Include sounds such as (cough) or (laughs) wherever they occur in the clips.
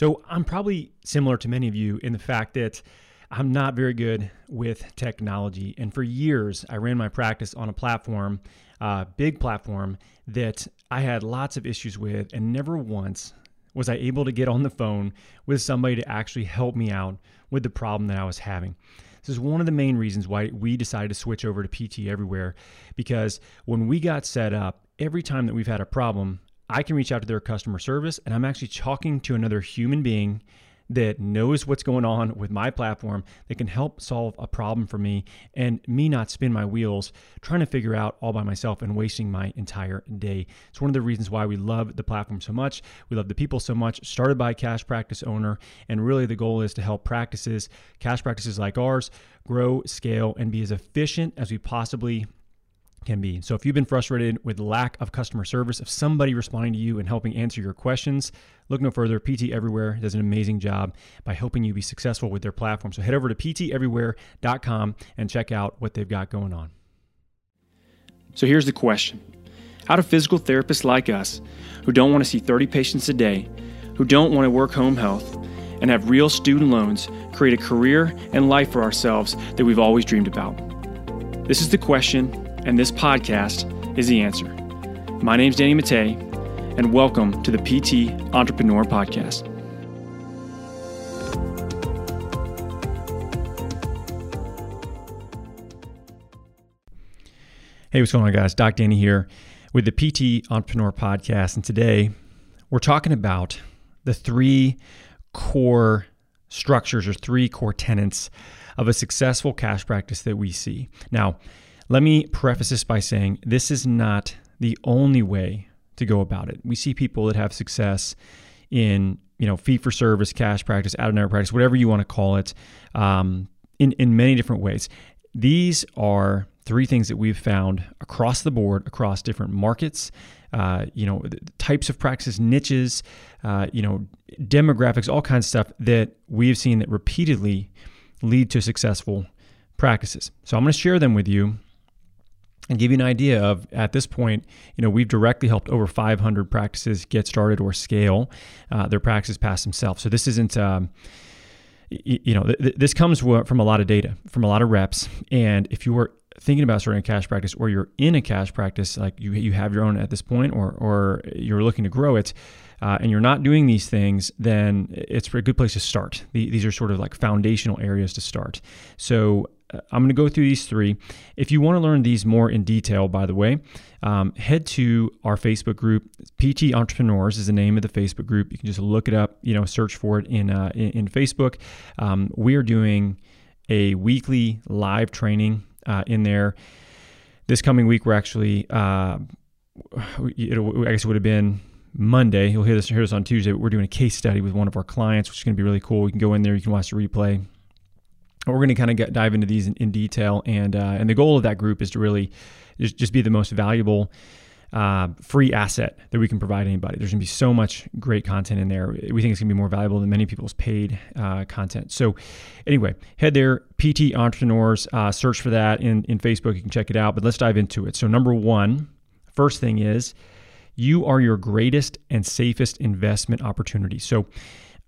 So I'm probably similar to many of you in the fact that I'm not very good with technology. And for years, I ran my practice on a platform, uh, big platform, that I had lots of issues with, and never once was I able to get on the phone with somebody to actually help me out with the problem that I was having. This is one of the main reasons why we decided to switch over to PT Everywhere because when we got set up, every time that we've had a problem, I can reach out to their customer service and I'm actually talking to another human being that knows what's going on with my platform that can help solve a problem for me and me not spin my wheels trying to figure out all by myself and wasting my entire day. It's one of the reasons why we love the platform so much. We love the people so much. Started by a cash practice owner and really the goal is to help practices, cash practices like ours, grow, scale and be as efficient as we possibly can be. So if you've been frustrated with lack of customer service, of somebody responding to you and helping answer your questions, look no further. PT Everywhere does an amazing job by helping you be successful with their platform. So head over to pteverywhere.com and check out what they've got going on. So here's the question. How do physical therapists like us, who don't want to see 30 patients a day, who don't want to work home health, and have real student loans, create a career and life for ourselves that we've always dreamed about? This is the question and this podcast is the answer. My name is Danny Matta, and welcome to the PT Entrepreneur Podcast. Hey, what's going on, guys? Doc Danny here with the PT Entrepreneur Podcast, and today we're talking about the three core structures or three core tenets of a successful cash practice that we see. Now, let me preface this by saying this is not the only way to go about it. We see people that have success in you know fee for service, cash practice, out of network practice, whatever you want to call it, um, in in many different ways. These are three things that we've found across the board, across different markets, uh, you know, types of practices, niches, uh, you know, demographics, all kinds of stuff that we've seen that repeatedly lead to successful practices. So I'm going to share them with you and give you an idea of at this point, you know, we've directly helped over 500 practices get started or scale uh, their practices past themselves. So this isn't. Um, you know, th- this comes from a lot of data, from a lot of reps. And if you were thinking about starting a cash practice or you're in a cash practice, like you, you have your own at this point, or, or you're looking to grow it, uh, and you're not doing these things, then it's a good place to start. these are sort of like foundational areas to start. So I'm going to go through these three. If you want to learn these more in detail, by the way, um, head to our Facebook group. PT Entrepreneurs is the name of the Facebook group. You can just look it up, you know, search for it in uh, in, in, Facebook. Um, we are doing a weekly live training uh, in there. This coming week, we're actually, uh, it, I guess it would have been Monday. You'll hear this, hear this on Tuesday. But we're doing a case study with one of our clients, which is going to be really cool. You can go in there, you can watch the replay we're going to kind of get, dive into these in, in detail, and uh, and the goal of that group is to really just, just be the most valuable uh, free asset that we can provide anybody. There's going to be so much great content in there. We think it's going to be more valuable than many people's paid uh, content. So, anyway, head there, PT Entrepreneurs, uh, search for that in, in Facebook. You can check it out. But let's dive into it. So, number one, first thing is you are your greatest and safest investment opportunity. So,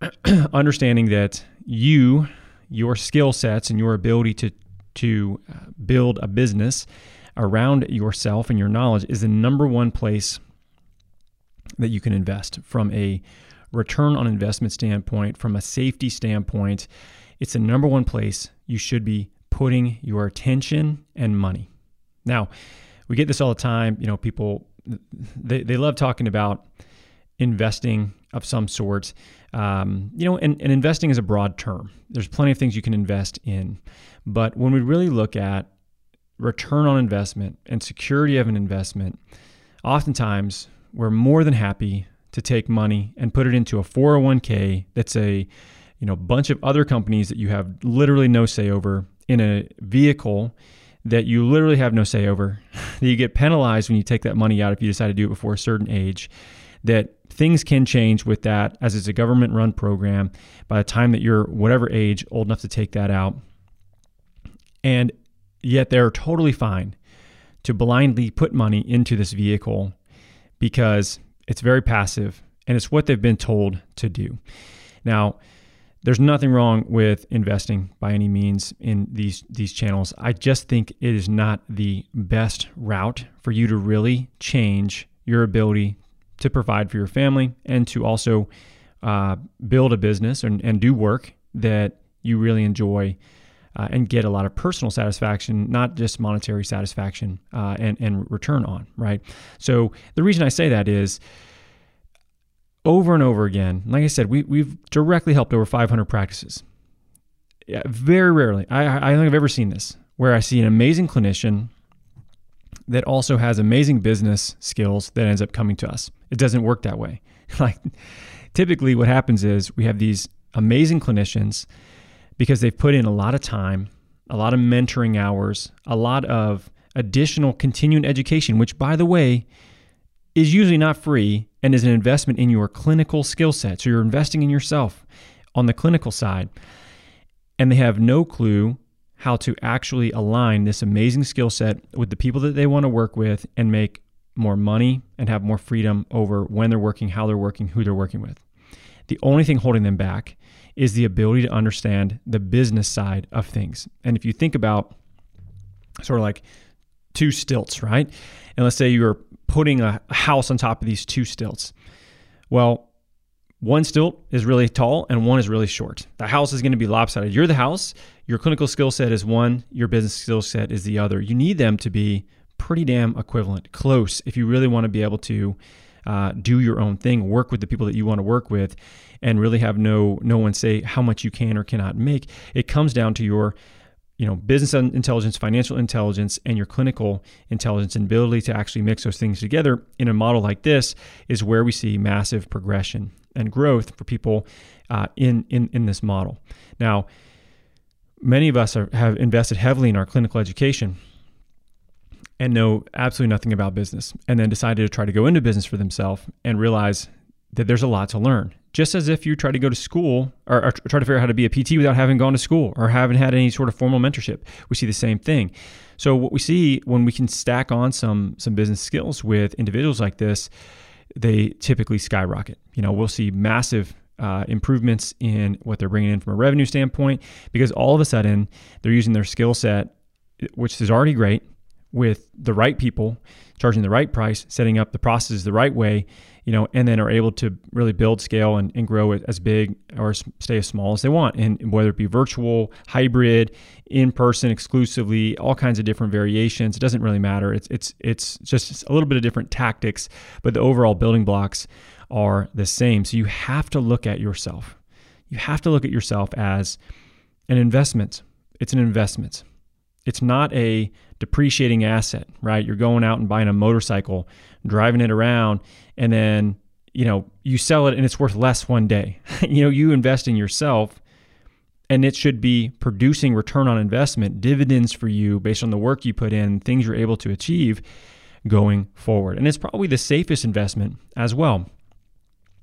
(clears throat) understanding that you your skill sets and your ability to to uh, build a business around yourself and your knowledge is the number one place that you can invest from a return on investment standpoint, from a safety standpoint. It's the number one place you should be putting your attention and money. Now, we get this all the time. You know, people they, they love talking about investing of some sort. Um, you know, and, and investing is a broad term. There's plenty of things you can invest in. But when we really look at return on investment and security of an investment, oftentimes we're more than happy to take money and put it into a 401k that's a you know bunch of other companies that you have literally no say over in a vehicle that you literally have no say over (laughs) that you get penalized when you take that money out if you decide to do it before a certain age that things can change with that as it's a government run program by the time that you're whatever age old enough to take that out. And yet they're totally fine to blindly put money into this vehicle because it's very passive and it's what they've been told to do. Now, there's nothing wrong with investing by any means in these these channels. I just think it is not the best route for you to really change your ability to provide for your family and to also uh, build a business and, and do work that you really enjoy uh, and get a lot of personal satisfaction, not just monetary satisfaction uh, and, and return on, right? So the reason I say that is over and over again, like I said, we, we've directly helped over 500 practices. Yeah, very rarely, I, I don't think I've ever seen this, where I see an amazing clinician that also has amazing business skills that ends up coming to us. It doesn't work that way. (laughs) like typically what happens is we have these amazing clinicians because they've put in a lot of time, a lot of mentoring hours, a lot of additional continuing education, which by the way is usually not free and is an investment in your clinical skill set. So you're investing in yourself on the clinical side. And they have no clue how to actually align this amazing skill set with the people that they want to work with and make more money and have more freedom over when they're working, how they're working, who they're working with. The only thing holding them back is the ability to understand the business side of things. And if you think about sort of like two stilts, right? And let's say you're putting a house on top of these two stilts. Well, one stilt is really tall and one is really short. The house is going to be lopsided. You're the house, your clinical skill set is one, your business skill set is the other. You need them to be pretty damn equivalent, close, if you really want to be able to uh, do your own thing, work with the people that you want to work with, and really have no no one say how much you can or cannot make. It comes down to your you know, business intelligence, financial intelligence, and your clinical intelligence and ability to actually mix those things together in a model like this is where we see massive progression and growth for people uh, in, in in this model. Now, many of us are, have invested heavily in our clinical education and know absolutely nothing about business, and then decided to try to go into business for themselves and realize that there's a lot to learn just as if you try to go to school or, or, try to figure out how to be a PT without having gone to school or haven't had any sort of formal mentorship. We see the same thing. So what we see when we can stack on some some business skills with individuals like this, they typically skyrocket. You know, we'll see massive uh, improvements in what they're bringing in from a revenue standpoint because all of a sudden they're using their skill set, which is already great, with the right people, charging the right price, setting up the processes the right way, you know, and then are able to really build scale and, and grow as big or stay as small as they want. And whether it be virtual, hybrid, in person, exclusively, all kinds of different variations. It doesn't really matter. It's it's it's just a little bit of different tactics, but the overall building blocks are the same. So you have to look at yourself. You have to look at yourself as an investment. It's an investment. It's not a depreciating asset, right? You're going out and buying a motorcycle, driving it around, and then, you know, you sell it and it's worth less one day. (laughs) you know, you invest in yourself and it should be producing return on investment, dividends for you based on the work you put in, things you're able to achieve going forward. And it's probably the safest investment as well.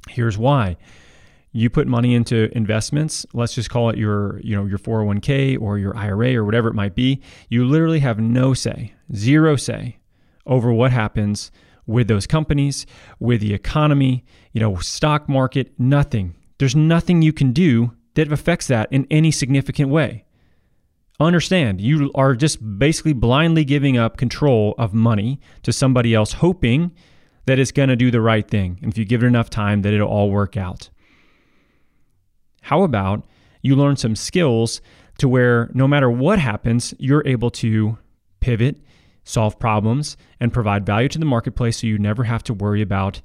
Here's why you put money into investments let's just call it your you know your 401k or your IRA or whatever it might be you literally have no say zero say over what happens with those companies with the economy you know stock market nothing. There's nothing you can do that affects that in any significant way. Understand you are just basically blindly giving up control of money to somebody else hoping that it's going to do the right thing. And if you give it enough time that it'll all work out how about you learn some skills to where no matter what happens, you're able to pivot, solve problems, and provide value to the marketplace so you never have to worry about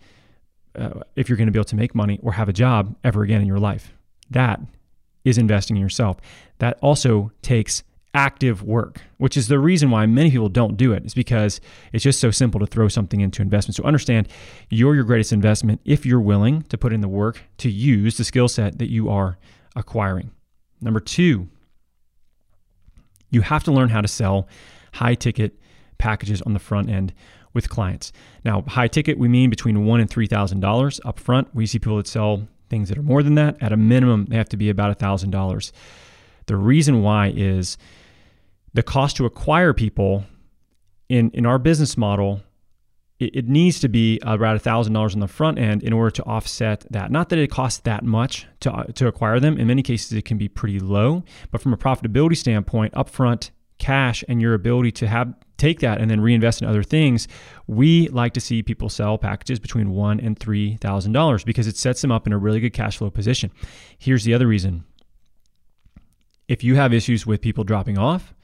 uh, if you're going to be able to make money or have a job ever again in your life. That is investing in yourself. That also takes active work, which is the reason why many people don't do it, is because it's just so simple to throw something into investment. So understand you're your greatest investment if you're willing to put in the work to use the skill set that you are acquiring. Number two, you have to learn how to sell high ticket packages on the front end with clients. Now, high ticket, we mean between one and three thousand dollars up front. We see people that sell things that are more than that. At a minimum, they have to be about a thousand dollars. The reason why is the cost to acquire people in, in our business model it, it needs to be about $1,000 on the front end in order to offset that. Not that it costs that much to, to acquire them. In many cases, it can be pretty low, but from a profitability standpoint, upfront cash and your ability to have take that and then reinvest in other things, we like to see people sell packages between one and three thousand dollars because it sets them up in a really good cash flow position. Here's the other reason: if you have issues with people dropping off,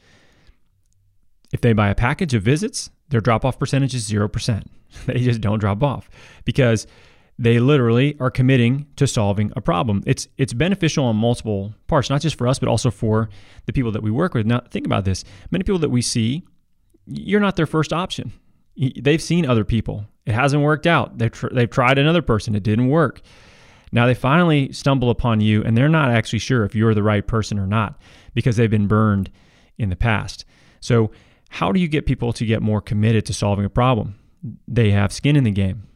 if they buy a package of visits, their drop off percentage is 0%. (laughs) They just don't drop off because they literally are committing to solving a problem. It's it's beneficial on multiple parts, not just for us, but also for the people that we work with. Now, think about this. Many people that we see, you're not their first option. They've seen other people. It hasn't worked out. They've, tr- they've tried another person. It didn't work. Now they finally stumble upon you and they're not actually sure if you're the right person or not because they've been burned in the past. So how do you get people to get more committed to solving a problem? They have skin in the game.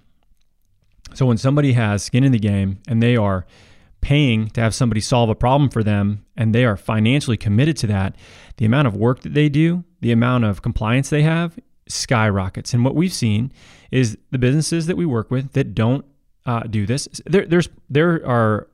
So when somebody has skin in the game and they are paying to have somebody solve a problem for them and they are financially committed to that, the amount of work that they do, the amount of compliance they have skyrockets. And what we've seen is the businesses that we work with that don't uh, do this. There, there's there are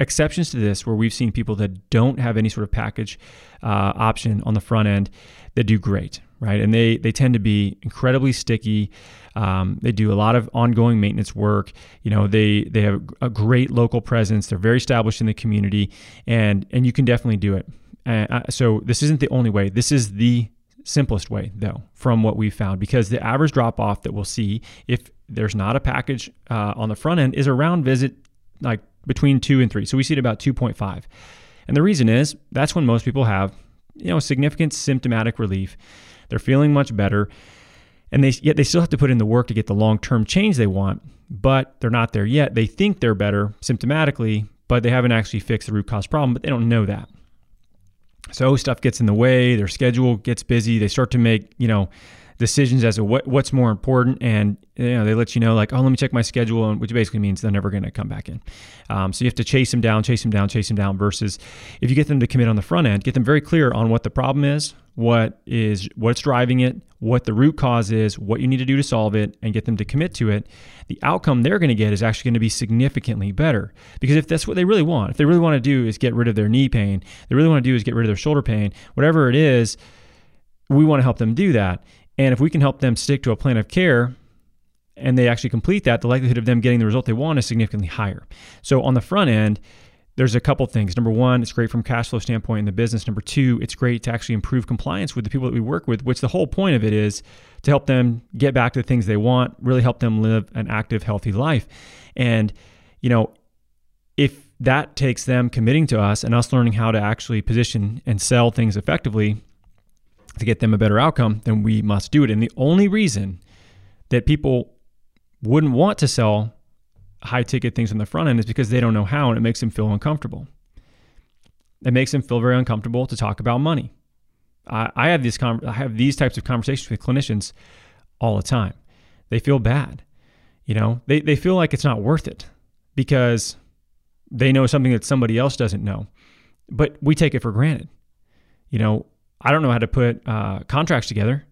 exceptions to this where we've seen people that don't have any sort of package uh, option on the front end that do great, right? And they they tend to be incredibly sticky. Um, they do a lot of ongoing maintenance work. You know, they they have a great local presence. They're very established in the community, and and you can definitely do it. Uh, so this isn't the only way. This is the simplest way, though, from what we've found, because the average drop off that we'll see if there's not a package uh, on the front end is around visit like between two and three. So we see it about 2.5. And the reason is that's when most people have, you know, significant symptomatic relief. They're feeling much better. And they yet they still have to put in the work to get the long-term change they want, but they're not there yet. They think they're better symptomatically, but they haven't actually fixed the root cause problem, but they don't know that. So stuff gets in the way, their schedule gets busy, they start to make, you know, decisions as to what, what's more important. And you know they let you know like oh let me check my schedule which basically means they're never going to come back in. Um, so you have to chase them down chase them down chase them down versus if you get them to commit on the front end get them very clear on what the problem is what is what's driving it what the root cause is what you need to do to solve it and get them to commit to it the outcome they're going to get is actually going to be significantly better. Because if that's what they really want if they really want to do is get rid of their knee pain they really want to do is get rid of their shoulder pain whatever it is we want to help them do that and if we can help them stick to a plan of care and they actually complete that, the likelihood of them getting the result they want is significantly higher. So on the front end, there's a couple things. Number one, it's great from cash flow standpoint in the business. Number two, it's great to actually improve compliance with the people that we work with, which the whole point of it is to help them get back to the things they want, really help them live an active, healthy life. And, you know, if that takes them committing to us and us learning how to actually position and sell things effectively, to get them a better outcome, then we must do it. And the only reason that people wouldn't want to sell high ticket things on the front end is because they don't know how and it makes them feel uncomfortable. It makes them feel very uncomfortable to talk about money. I, I have these I have these types of conversations with clinicians all the time. They feel bad. You know, they, they feel like it's not worth it because they know something that somebody else doesn't know. But we take it for granted. You know, I don't know how to put uh, contracts together.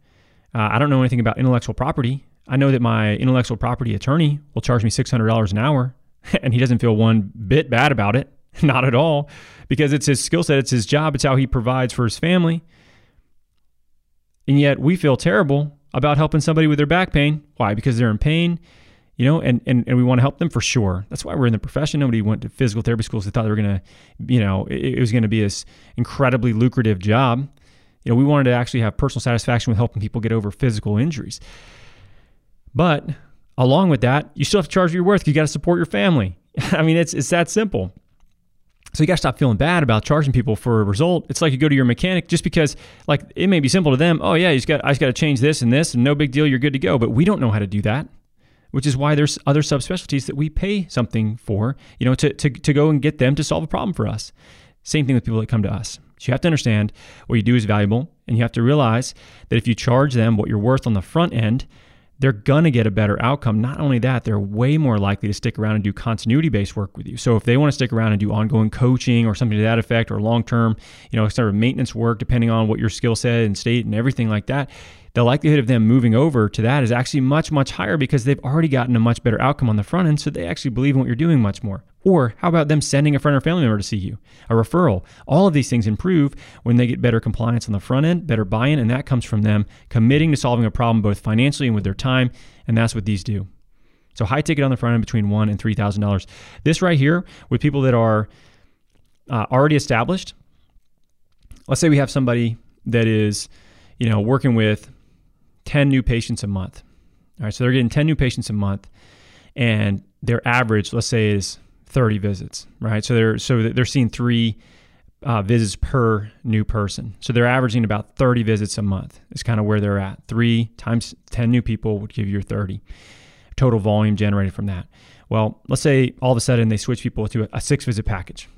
Uh, I don't know anything about intellectual property. I know that my intellectual property attorney will charge me $600 an hour, (laughs) and he doesn't feel one bit bad about it. (laughs) Not at all, because it's his skill set, it's his job, it's how he provides for his family. And yet we feel terrible about helping somebody with their back pain. Why? Because they're in pain, you know, and, and, and we want to help them for sure. That's why we're in the profession. Nobody went to physical therapy schools. They thought they were going to, you know, it, it was going to be this incredibly lucrative job. You know, we wanted to actually have personal satisfaction with helping people get over physical injuries. But along with that, you still have to charge your worth. You got to support your family. (laughs) I mean, it's it's that simple. So you got to stop feeling bad about charging people for a result. It's like you go to your mechanic just because, like, it may be simple to them. Oh yeah, you just got I just got to change this and this, and no big deal, you're good to go. But we don't know how to do that, which is why there's other subspecialties that we pay something for, you know, to to to go and get them to solve a problem for us. Same thing with people that come to us. So you have to understand what you do is valuable, and you have to realize that if you charge them what you're worth on the front end, they're going to get a better outcome. Not only that, they're way more likely to stick around and do continuity based work with you. So if they want to stick around and do ongoing coaching or something to that effect or long term, you know, sort of maintenance work, depending on what your skill set and state and everything like that, the likelihood of them moving over to that is actually much, much higher because they've already gotten a much better outcome on the front end. So they actually believe in what you're doing much more. Or how about them sending a friend or family member to see you? A referral. All of these things improve when they get better compliance on the front end, better buy in, and that comes from them committing to solving a problem both financially and with their time. And that's what these do. So high ticket on the front end between one and three thousand dollars. This right here with people that are uh, already established. Let's say we have somebody that is, you know, working with 10 new patients a month. All right, so they're getting 10 new patients a month, and their average, let's say, is 30 visits, right? So they're so they're seeing three uh, visits per new person. So they're averaging about 30 visits a month. Is kind of where they're at. Three times 10 new people would give you your 30 total volume generated from that. Well, let's say all of a sudden they switch people to a, a six visit package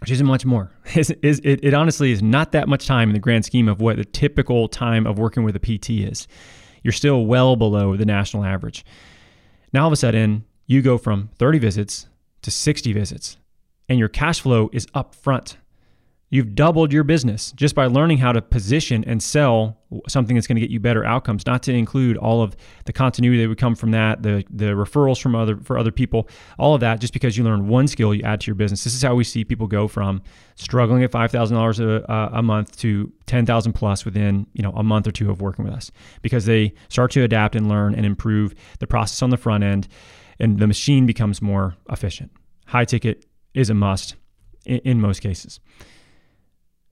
which isn't much more. (laughs) It, it honestly is not that much time in the grand scheme of what the typical time of working with a PT is. You're still well below the national average. Now, all of a sudden, you go from 30 visits to 60 visits, and your cash flow is up front. You've doubled your business just by learning how to position and sell something that's going to get you better outcomes, not to include all of the continuity that would come from that, the the referrals from other for other people, all of that just because you learn one skill you add to your business. This is how we see people go from struggling at $5,000 a, a month to 10,000 plus within, you know, a month or two of working with us because they start to adapt and learn and improve the process on the front end and the machine becomes more efficient. High ticket is a must in, in most cases.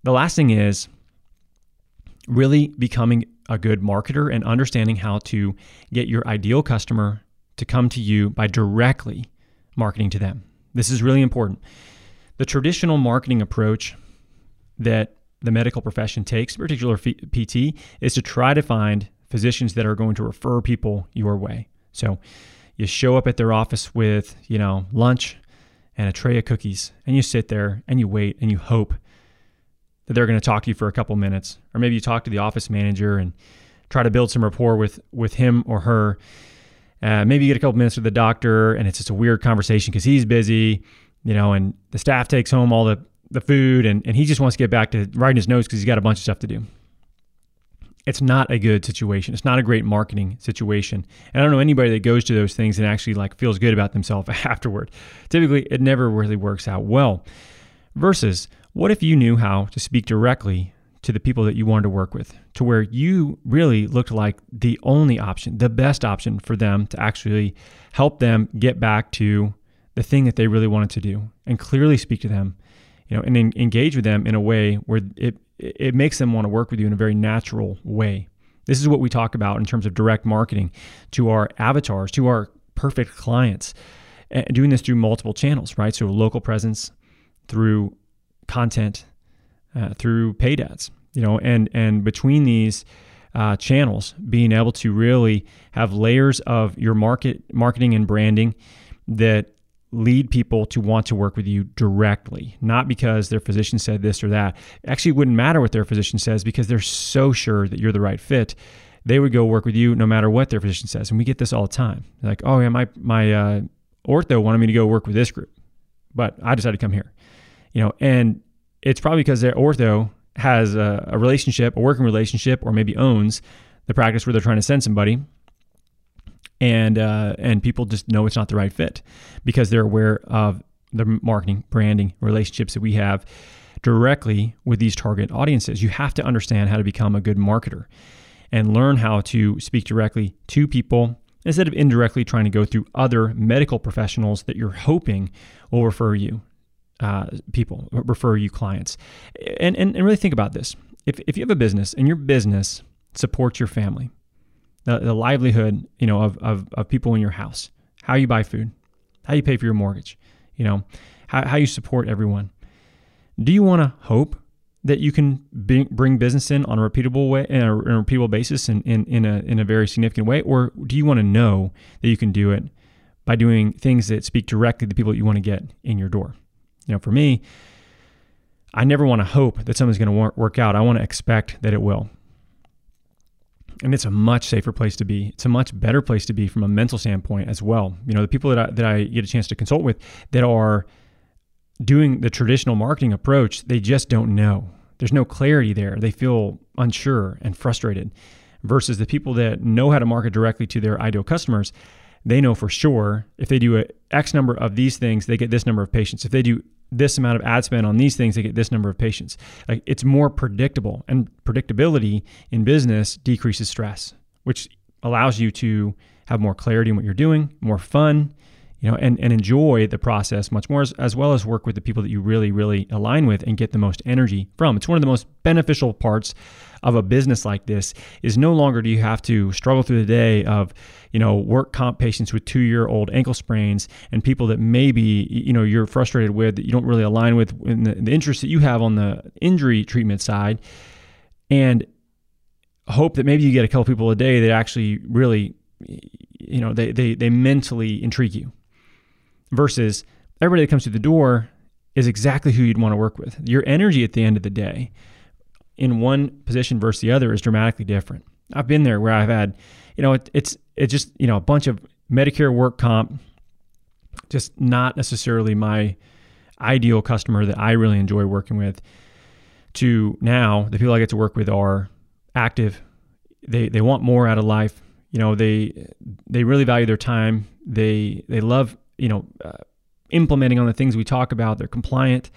The last thing is really becoming a good marketer and understanding how to get your ideal customer to come to you by directly marketing to them. This is really important. The traditional marketing approach that the medical profession takes, particular PT, is to try to find physicians that are going to refer people your way. So you show up at their office with, you know, lunch and a tray of cookies, and you sit there and you wait and you hope that they're going to talk to you for a couple minutes, or maybe you talk to the office manager and try to build some rapport with with him or her. Uh, maybe you get a couple minutes with the doctor, and it's just a weird conversation because he's busy, you know, and the staff takes home all the the food, and and he just wants to get back to writing his notes because he's got a bunch of stuff to do. It's not a good situation. It's not a great marketing situation. And I don't know anybody that goes to those things and actually like feels good about themselves (laughs) afterward. Typically, it never really works out well. Versus what if you knew how to speak directly to the people that you wanted to work with, to where you really looked like the only option, the best option for them to actually help them get back to the thing that they really wanted to do and clearly speak to them, you know, and en- engage with them in a way where it it makes them want to work with you in a very natural way. This is what we talk about in terms of direct marketing to our avatars, to our perfect clients, and doing this through multiple channels, right? So local presence through content uh, through paid ads, you know, and and between these uh, channels, being able to really have layers of your market marketing and branding that lead people to want to work with you directly, not because their physician said this or that. It actually wouldn't matter what their physician says because they're so sure that you're the right fit. They would go work with you no matter what their physician says, and we get this all the time. like, oh yeah, my my uh, ortho wanted me to go work with this group, but I decided to come here you know, and it's probably because their ortho has a, a relationship, a working relationship, or maybe owns the practice where they're trying to send somebody and uh, and people just know it's not the right fit because they're aware of the marketing, branding, relationships that we have directly with these target audiences. You have to understand how to become a good marketer and learn how to speak directly to people instead of indirectly trying to go through other medical professionals that you're hoping will refer you uh, people, refer you clients. And, and, and really think about this. If, if you have a business and your business supports your family, the, the livelihood, you know, of, of, of people in your house, how you buy food, how you pay for your mortgage, you know, how, how you support everyone. Do you want to hope that you can bring business in on a repeatable way, in a, in a repeatable basis, in, in, in, a, in a very significant way? Or do you want to know that you can do it by doing things that speak directly to the people that you want to get in your door? You know, for me, I never want to hope that something's going to work out. I want to expect that it will. And it's a much safer place to be. It's a much better place to be from a mental standpoint as well. You know, the people that I, that I get a chance to consult with that are doing the traditional marketing approach, they just don't know. There's no clarity there. They feel unsure and frustrated. versus the people that know how to market directly to their ideal customers they know for sure if they do a x number of these things they get this number of patients if they do this amount of ad spend on these things they get this number of patients like it's more predictable and predictability in business decreases stress which allows you to have more clarity in what you're doing more fun you know, and, and enjoy the process much more as, as, well as work with the people that you really, really align with and get the most energy from. It's one of the most beneficial parts of a business like this is no longer do you have to struggle through the day of, you know, work comp patients with two year old ankle sprains and people that maybe, you know, you're frustrated with that you don't really align with in the, the interest that you have on the injury treatment side. And hope that maybe you get a couple people a day that actually really, you know, they, they, they mentally intrigue you versus everybody that comes through the door is exactly who you'd want to work with. Your energy at the end of the day in one position versus the other is dramatically different. I've been there where I've had, you know, it, it's it's just you know a bunch of Medicare work comp, just not necessarily my ideal customer that I really enjoy working with. To now, the people I get to work with are active. They they want more out of life. You know, they they really value their time. They they love you know, uh, implementing on the things we talk about. They're compliant.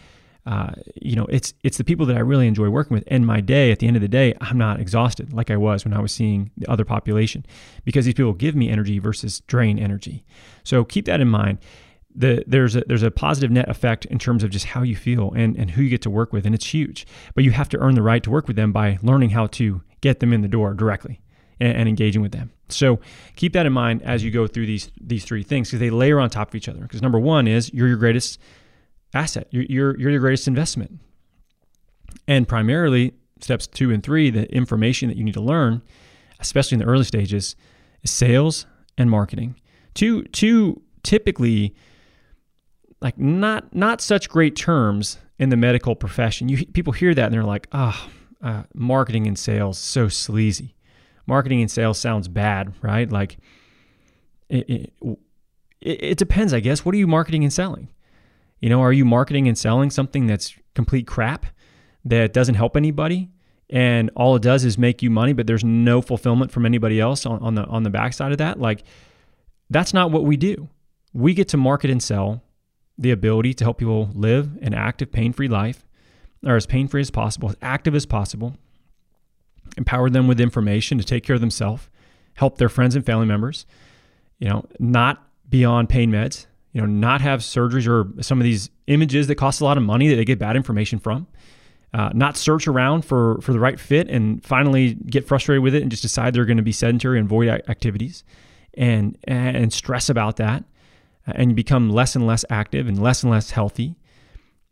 Uh, you know, it's it's the people that I really enjoy working with. And my day, at the end of the day, I'm not exhausted like I was when I was seeing the other population, because these people give me energy versus drain energy. So keep that in mind. The, there's a there's a positive net effect in terms of just how you feel and, and who you get to work with, and it's huge. But you have to earn the right to work with them by learning how to get them in the door directly and, and engaging with them. So keep that in mind as you go through these these three things because they layer on top of each other. Because number one is you're your greatest asset. You're, you're you're your greatest investment, and primarily steps two and three, the information that you need to learn, especially in the early stages, is sales and marketing. Two two typically like not not such great terms in the medical profession. You people hear that and they're like, ah, oh, uh, marketing and sales so sleazy marketing and sales sounds bad, right? Like it, it, it depends, I guess. What are you marketing and selling? You know, are you marketing and selling something that's complete crap that doesn't help anybody? And all it does is make you money, but there's no fulfillment from anybody else on, on the on the backside of that. Like that's not what we do. We get to market and sell the ability to help people live an active, pain-free life, or as pain-free as possible, as active as possible, empower them with information to take care of themselves, help their friends and family members, you know, not be on pain meds, you know, not have surgeries or some of these images that cost a lot of money that they get bad information from. Uh, not search around for for the right fit and finally get frustrated with it and just decide they're going to be sedentary and avoid activities and and stress about that and you become less and less active and less and less healthy.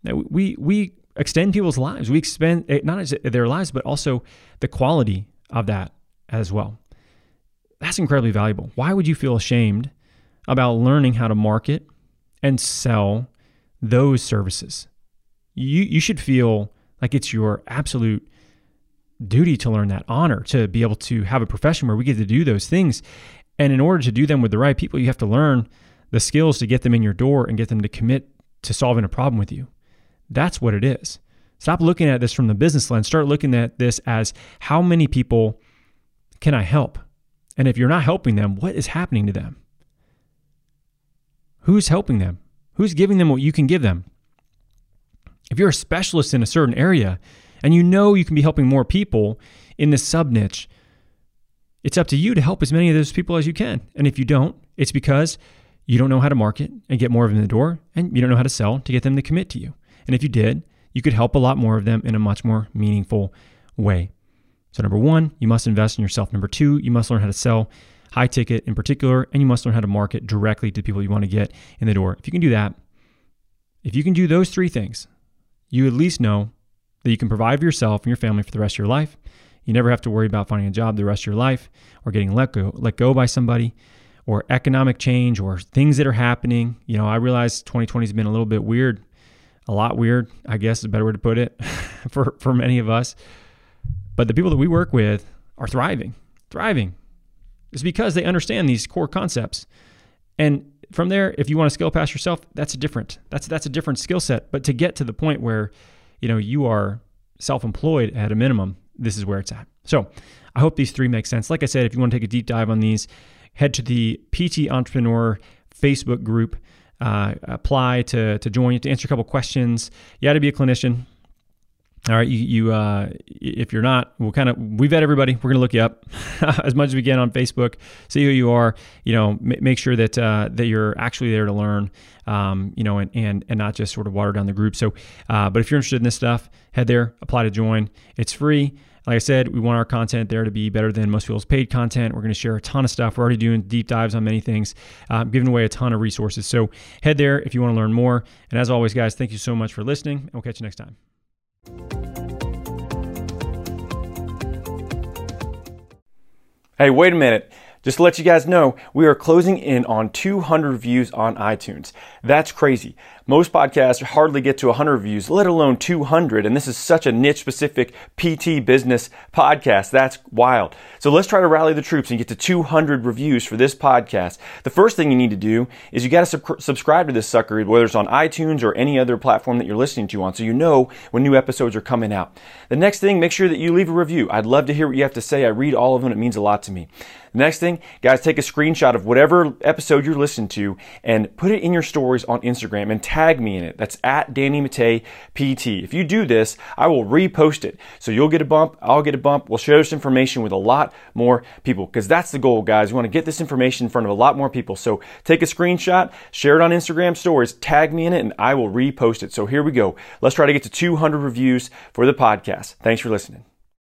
We we extend people's lives. We expand eh, not their lives, but also the quality of that as well. That's incredibly valuable. Why would you feel ashamed about learning how to market and sell those services? You, you should feel like it's your absolute duty to learn that honor, to be able to have a profession where we get to do those things. And in order to do them with the right people, you have to learn the skills to get them in your door and get them to commit to solving a problem with you. That's what it is. Stop looking at this from the business lens. Start looking at this as how many people can I help? And if you're not helping them, what is happening to them? Who's helping them? Who's giving them what you can give them? If you're a specialist in a certain area and you know you can be helping more people in this sub niche, it's up to you to help as many of those people as you can. And if you don't, it's because you don't know how to market and get more of them in the door, and you don't know how to sell to get them to commit to you. And if you did, you could help a lot more of them in a much more meaningful way. So, number one, you must invest in yourself. Number two, you must learn how to sell high ticket in particular, and you must learn how to market directly to people you want to get in the door. If you can do that, if you can do those three things, you at least know that you can provide for yourself and your family for the rest of your life. You never have to worry about finding a job the rest of your life or getting let go, let go by somebody or economic change or things that are happening. You know, I realize 2020 has been a little bit weird a lot weird, I guess is a better way to put it (laughs) for, for many of us. But the people that we work with are thriving, thriving. It's because they understand these core concepts. And from there, if you want to scale past yourself, that's a different, that's that's a different skill set. But to get to the point where, you know, you are self-employed at a minimum, this is where it's at. So I hope these three make sense. Like I said, if you want to take a deep dive on these, head to the PT Entrepreneur Facebook group. Uh, apply to to join to answer a couple questions. You got to be a clinician. All right, you, you uh, if you're not, we'll kind of we vet everybody. We're gonna look you up (laughs) as much as we can on Facebook, see who you are. You know, m- make sure that uh, that you're actually there to learn. Um, you know, and, and and not just sort of water down the group. So, uh, but if you're interested in this stuff, head there, apply to join. It's free. Like I said, we want our content there to be better than most people's paid content. We're going to share a ton of stuff. We're already doing deep dives on many things, uh, giving away a ton of resources. So head there if you want to learn more. And as always, guys, thank you so much for listening. And we'll catch you next time. Hey, wait a minute. Just to let you guys know, we are closing in on 200 views on iTunes. That's crazy. Most podcasts hardly get to 100 views, let alone 200. And this is such a niche specific PT business podcast. That's wild. So let's try to rally the troops and get to 200 reviews for this podcast. The first thing you need to do is you got to sub- subscribe to this sucker, whether it's on iTunes or any other platform that you're listening to on, so you know when new episodes are coming out. The next thing, make sure that you leave a review. I'd love to hear what you have to say. I read all of them. It means a lot to me. Next thing, guys, take a screenshot of whatever episode you're listening to and put it in your stories on Instagram and tag me in it. That's at Danny Matta PT. If you do this, I will repost it. So you'll get a bump, I'll get a bump. We'll share this information with a lot more people because that's the goal, guys. We want to get this information in front of a lot more people. So take a screenshot, share it on Instagram stories, tag me in it, and I will repost it. So here we go. Let's try to get to 200 reviews for the podcast. Thanks for listening.